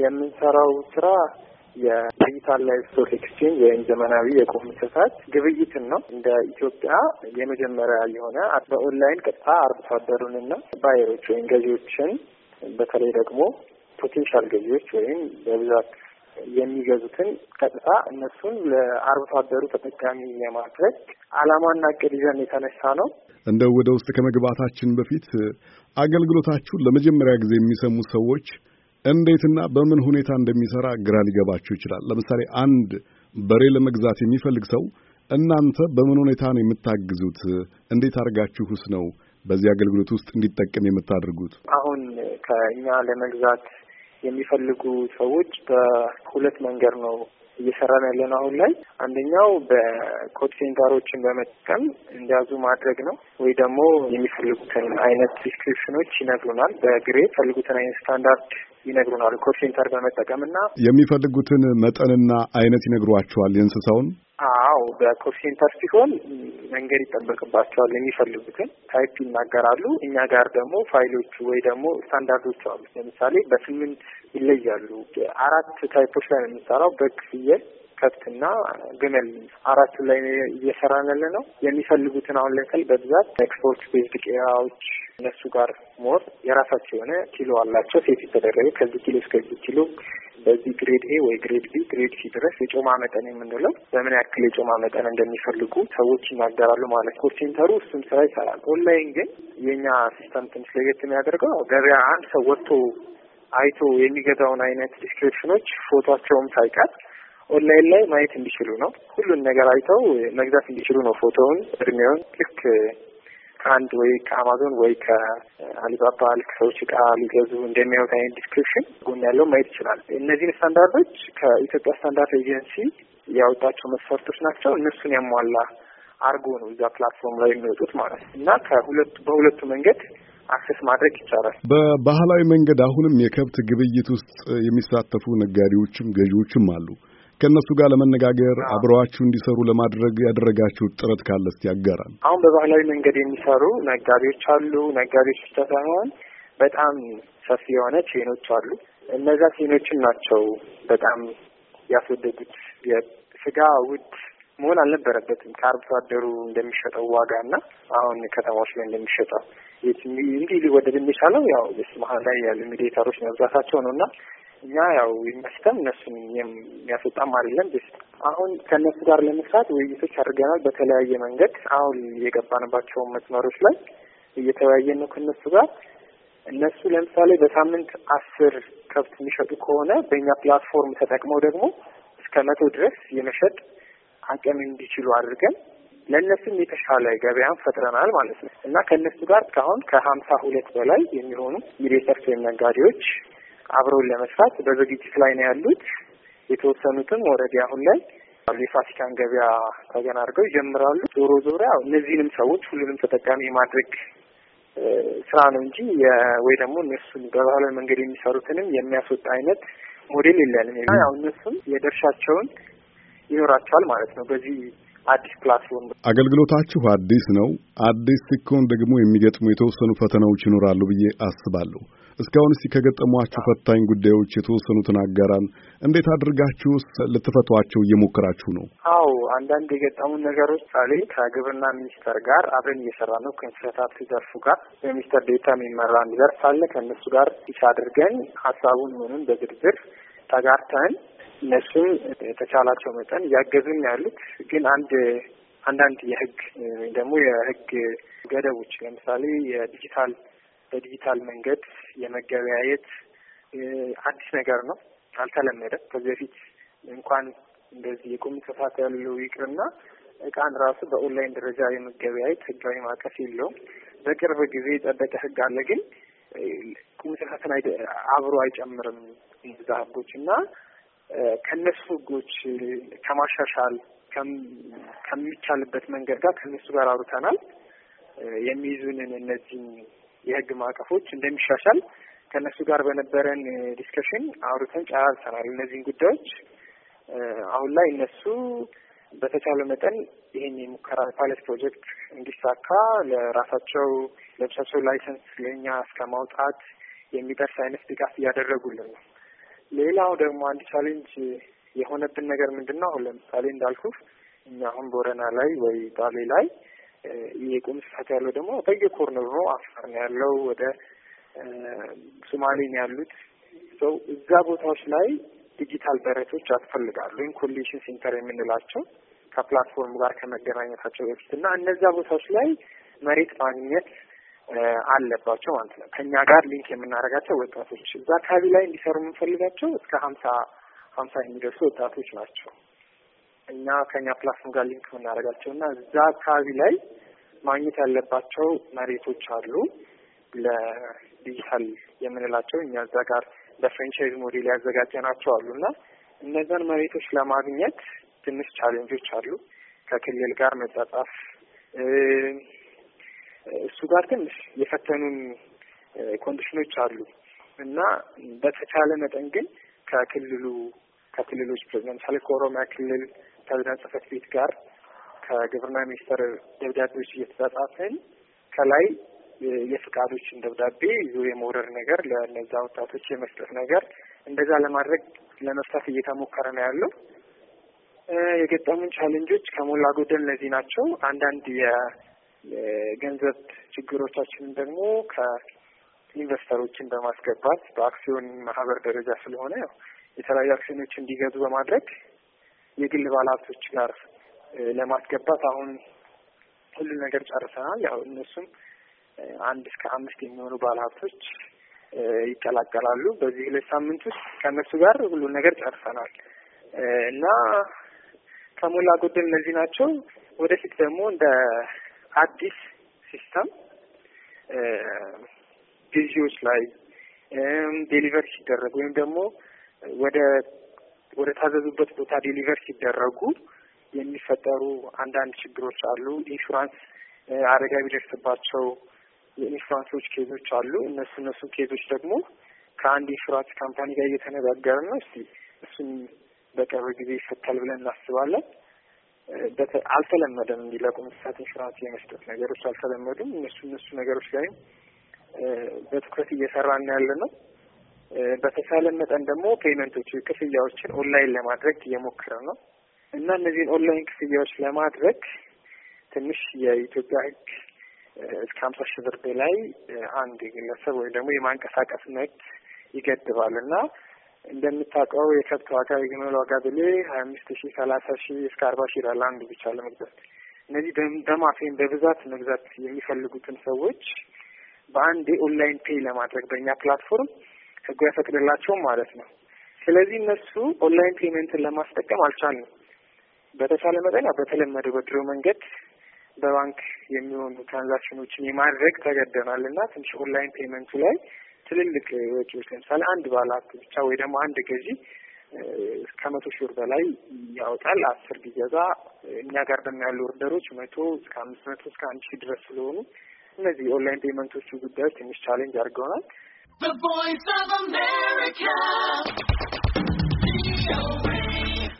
የምንሰራው ስራ የ digital livestock exchange ወይም ዘመናዊ እንስሳት ግብይትን ነው። እንደ ኢትዮጵያ የመጀመሪያ የሆነ በኦንላይን ቀጥታ አርብቶ አደሩንና buyer ኦች ወይም ገዢዎችን በተለይ ደግሞ potential ገዢዎች ወይም በብዛት የሚገዙትን ቀጥታ እነሱን ለአርብቶ አደሩ ተጠቃሚ የማድረግ ዓላማና እቅድ ይዘን የተነሳ ነው። እንደው ወደ ውስጥ ከመግባታችን በፊት አገልግሎታችሁን ለመጀመሪያ ጊዜ የሚሰሙ ሰዎች እንዴትና በምን ሁኔታ እንደሚሰራ ግራ ሊገባችሁ ይችላል። ለምሳሌ አንድ በሬ ለመግዛት የሚፈልግ ሰው እናንተ በምን ሁኔታ ነው የምታግዙት? እንዴት አድርጋችሁስ ነው በዚህ አገልግሎት ውስጥ እንዲጠቀም የምታደርጉት? አሁን ከእኛ ለመግዛት የሚፈልጉ ሰዎች በሁለት መንገድ ነው እየሰራን ያለን አሁን ላይ አንደኛው በ call center ኦችን በመጠቀም እንዲያዙ ማድረግ ነው። ወይ ደግሞ የሚፈልጉትን አይነት description ኦች ይነግሩናል። በ grade የሚፈልጉትን አይነት ስታንዳርድ ይነግሩናል። call center በመጠቀም እና የሚፈልጉትን መጠንና አይነት ይነግሯቸዋል የእንስሳውን አዎ በ call center ሲሆን መናገር ይጠበቅባቸዋል። የሚፈልጉትን type ይናገራሉ። እኛ ጋር ደግሞ ፋይሎቹ ወይ ደግሞ ስታንዳርዶቹ አሉ። ለምሳሌ በስምንት ይለያሉ። አራት type ኦች ላይ ነው የምንሰራው በግ፣ ፍየል ከብትና ግመል አራቱ ላይ እየሰራን ያለ ነው። የሚፈልጉትን አሁን ለምሳሌ በብዛት export based ቄራዎች እነሱ ጋር more የራሳቸው የሆነ ኪሎ አላቸው set የተደረገ ከዚህ ኪሎ እስከዚህ ኪሎ በዚህ grade A ወይ grade B grade C ድረስ የጮማ መጠን የምንለው በምን ያክል የጮማ መጠን እንደሚፈልጉ ሰዎች ይናገራሉ ማለት call center ኡ እሱም ስራ ይሰራል። ኦንላይን ግን የእኛ system ትንሽ ለየት የሚያደርገው ገበያ አንድ ሰው ወጥቶ አይቶ የሚገዛውን አይነት description ኦች ፎቶቸውም ሳይቀር ኦንላይን ላይ ማየት እንዲችሉ ነው። ሁሉን ነገር አይተው መግዛት እንዲችሉ ነው። ፎቶውን፣ እድሜውን ልክ ከአንድ ወይ ከአማዞን ወይ ከአሊባባ ልክ ሰዎች እቃ ሊገዙ እንደሚያዩት አይነት description ጎን ያለው ማየት ይችላል። እነዚህን ስታንዳርዶች ከኢትዮጵያ ስታንዳርድ ኤጀንሲ ያወጣቸው መስፈርቶች ናቸው። እነሱን ያሟላ አርጎ ነው እዛ platform ላይ የሚወጡት ማለት ነው እና ከሁለቱ በሁለቱ መንገድ access ማድረግ ይቻላል። በባህላዊ መንገድ አሁንም የከብት ግብይት ውስጥ የሚሳተፉ ነጋዴዎችም ገዢዎችም አሉ። ከእነሱ ጋር ለመነጋገር አብረዋችሁ እንዲሰሩ ለማድረግ ያደረጋችሁት ጥረት ካለ እስቲ አጋራን። አሁን በባህላዊ መንገድ የሚሰሩ ነጋዴዎች አሉ። ነጋዴዎች ብቻ ሳይሆን በጣም ሰፊ የሆነ chain ኦች አሉ። እነዛ chain ኦችን ናቸው በጣም ያስወደዱት። የስጋ ውድ መሆን አልነበረበትም ከአርብቶ አደሩ እንደሚሸጠው ዋጋ እና አሁን ከተማዎች ላይ እንደሚሸጠው እንዲህ ሊወደድ የሚቻለው ያው መሀል ላይ ያሉ mediator ኦች መብዛታቸው ነው እና እኛ ያው ይመስገን እነሱን የሚያስወጣም አይደለም። so አሁን ከእነሱ ጋር ለመስራት ውይይቶች አድርገናል በተለያየ መንገድ። አሁን የገባንባቸው መስመሮች ላይ እየተወያየን ነው ከእነሱ ጋር። እነሱ ለምሳሌ በሳምንት አስር ከብት የሚሸጡ ከሆነ በእኛ platform ተጠቅመው ደግሞ እስከ መቶ ድረስ የመሸጥ አቅም እንዲችሉ አድርገን ለእነሱም የተሻለ ገበያን ፈጥረናል ማለት ነው እና ከእነሱ ጋር እስካሁን ከሀምሳ ሁለት በላይ የሚሆኑ ወይም ነጋዴዎች አብረውን ለመስራት በዝግጅት ላይ ነው ያሉት። የተወሰኑትም ወረዲ አሁን ላይ የፋሲካን ገበያ ተገን አድርገው ይጀምራሉ። ዞሮ ዞሮ ያው እነዚህንም ሰዎች ሁሉንም ተጠቃሚ የማድረግ ስራ ነው እንጂ ወይ ደግሞ እነሱን በባህላዊ መንገድ የሚሰሩትንም የሚያስወጣ አይነት ሞዴል የለንም። ያው እነሱም የድርሻቸውን ይኖራቸዋል ማለት ነው በዚህ አዲስ platform አገልግሎታችሁ አዲስ ነው። አዲስ ሲሆን ደግሞ የሚገጥሙ የተወሰኑ ፈተናዎች ይኖራሉ ብዬ አስባለሁ። እስካሁን እስቲ ከገጠሟችሁ ፈታኝ ጉዳዮች የተወሰኑትን አጋራን። እንዴት አድርጋችሁ ልትፈቷቸው እየሞከራችሁ ነው? አዎ አንዳንድ የገጠሙን ነገሮች ለምሳሌ ከግብርና ሚኒስቴር ጋር አብረን እየሰራ ነው። ከእንስሳት ዘርፉ ጋር በሚኒስቴር ዴታ የሚመራ አንድ ዘርፍ አለ። ከእነሱ ጋር ፊት አድርገን ሀሳቡን ምንም በዝርዝር ተጋርተን እነሱም የተቻላቸው መጠን እያገዙን ያሉት ግን አንድ አንዳንድ የህግ ወይም ደግሞ የህግ ገደቦች ለምሳሌ የ digital በ digital መንገድ የመገበያየት አዲስ ነገር ነው፣ አልተለመደም። ከዚህ በፊት እንኳን እንደዚህ የቁም እንስሳት ያለው ይቅርና እቃን ራሱ በኦንላይን ደረጃ የመገበያየት ህጋዊ ማዕቀፍ የለውም። በቅርብ ጊዜ የጸደቀ ህግ አለ፣ ግን ቁም እንስሳትን አብሮ አይጨምርም እነዛ ህጎች እና ከነሱ ህጎች ከማሻሻል ከሚቻልበት መንገድ ጋር ከነሱ ጋር አውርተናል። የሚይዙንን እነዚህ የህግ ማዕቀፎች እንደሚሻሻል ከእነሱ ጋር በነበረን discussion አውርተን ጨራርሰናል። እነዚህን ጉዳዮች አሁን ላይ እነሱ በተቻለ መጠን ይህን የሙከራ pilot project እንዲሳካ ለራሳቸው ለብቻቸው license ለእኛ እስከ ማውጣት የሚደርስ አይነት ድጋፍ እያደረጉልን ነው። ሌላው ደግሞ አንድ challenge የሆነብን ነገር ምንድን ነው? አሁን ለምሳሌ እንዳልኩ እኛ አሁን ቦረና ላይ ወይ ባሌ ላይ የቁም እንስሳት ያለው ደግሞ በየ corner ኡ አፋር ነው ያለው፣ ወደ ሶማሌ ነው ያሉት። ሰው እዛ ቦታዎች ላይ ዲጂታል በረቶች ያስፈልጋሉ፣ ወይም collection center የምንላቸው ከ platform ጋር ከመገናኘታቸው በፊት እና እነዛ ቦታዎች ላይ መሬት ማግኘት አለባቸው ማለት ነው። ከእኛ ጋር link የምናደርጋቸው ወጣቶች እዛ አካባቢ ላይ እንዲሰሩ የምንፈልጋቸው እስከ ሀምሳ ሀምሳ የሚደርሱ ወጣቶች ናቸው። እኛ ከእኛ platform ጋር link የምናደርጋቸው እና እዛ አካባቢ ላይ ማግኘት ያለባቸው መሬቶች አሉ ለዲጂታል የምንላቸው እኛ እዛ ጋር በ franchise model ያዘጋጀናቸው አሉ እና እነዛን መሬቶች ለማግኘት ትንሽ challenge ኦች አሉ። ከክልል ጋር መጻጻፍ እሱ ጋር ትንሽ የፈተኑን condition ኦች አሉ እና በተቻለ መጠን ግን ከክልሉ ከክልሎች ለምሳሌ ከኦሮሚያ ክልል ፕሬዚዳንት ጽሕፈት ቤት ጋር ከግብርና ሚኒስቴር ደብዳቤዎች እየተጻጻፍን ከላይ የፍቃዶችን ደብዳቤ ይዞ የመውረድ ነገር ለእነዛ ወጣቶች የመስጠት ነገር እንደዛ ለማድረግ ለመፍታት እየተሞከረ ነው ያለው። የገጠሙን challenge ኦች ከሞላ ጎደል እነዚህ ናቸው። አንዳንድ የገንዘብ ችግሮቻችንን ደግሞ ከ investor ኦችን በማስገባት በአክሲዮን ማህበር ደረጃ ስለሆነ ያው የተለያዩ አክሲዮኖች እንዲገዙ በማድረግ የግል ባለሀብቶች ጋር ለማስገባት አሁን ሁሉ ነገር ጨርሰናል። ያው እነሱም አንድ እስከ አምስት የሚሆኑ ባለሀብቶች ይቀላቀላሉ። በዚህ ሁለት ሳምንት ውስጥ ከእነሱ ጋር ሁሉን ነገር ጨርሰናል እና ከሞላ ጎደል እነዚህ ናቸው። ወደፊት ደግሞ እንደ አዲስ system ግዢዎች ላይ deliver ሲደረጉ ወይም ደግሞ ወደ ወደ ታዘዙበት ቦታ deliver ሲደረጉ የሚፈጠሩ አንዳንድ ችግሮች አሉ። ኢንሹራንስ አደጋ ቢደርስባቸው የኢንሹራንሶች case ኦች አሉ። እነሱ እነሱ case ኦች ደግሞ ከአንድ ኢንሹራንስ company ጋር እየተነጋገርን ነው። እስቲ እሱን በቅርብ ጊዜ ይፈታል ብለን እናስባለን። አልተለመደም። እንዲህ ለቁም እንስሳት ኢንሹራንስ የመስጠት ነገሮች አልተለመዱም። እነሱ እነሱ ነገሮች ላይም በትኩረት እየሰራን ያለ ነው። በተቻለ መጠን ደግሞ payment ኦች ክፍያዎችን ኦንላይን ለማድረግ እየሞከረ ነው እና እነዚህን ኦንላይን ክፍያዎች ለማድረግ ትንሽ የኢትዮጵያ ሕግ እስከ ሀምሳ ሺህ ብር በላይ አንድ ግለሰብ ወይም ደግሞ የማንቀሳቀስ መብት ይገድባል እና እንደምታውቀው የከብት ዋጋ የግመል ዋጋ ብሌ ሀያ አምስት ሺህ ሰላሳ ሺህ እስከ አርባ ሺህ ይላል አንዱ ብቻ ለመግዛት። እነዚህ በማፌን በብዛት መግዛት የሚፈልጉትን ሰዎች በአንዴ online pay ለማድረግ በእኛ platform ህጉ አይፈቅድላቸውም ማለት ነው። ስለዚህ እነሱ online payment ን ለማስጠቀም አልቻልንም። በተቻለ መጠን በተለመደው በድሮ መንገድ በባንክ የሚሆኑ transaction ኦችን የማድረግ ተገደናል እና ትንሽ online payment ኡ ላይ ትልልቅ ወጪዎች ለምሳሌ አንድ ባለሀብት ብቻ ወይ ደግሞ አንድ ገዢ ከመቶ ሺህ ብር በላይ ያወጣል። አስር ቢገዛ እኛ ጋር ደግሞ order ኦች መቶ እስከ አምስት መቶ እስከ አንድ ሺህ ድረስ ስለሆኑ እነዚህ የ online payment ኦቹ ጉዳዮች ትንሽ challenge አድርገውናል። Voice of America.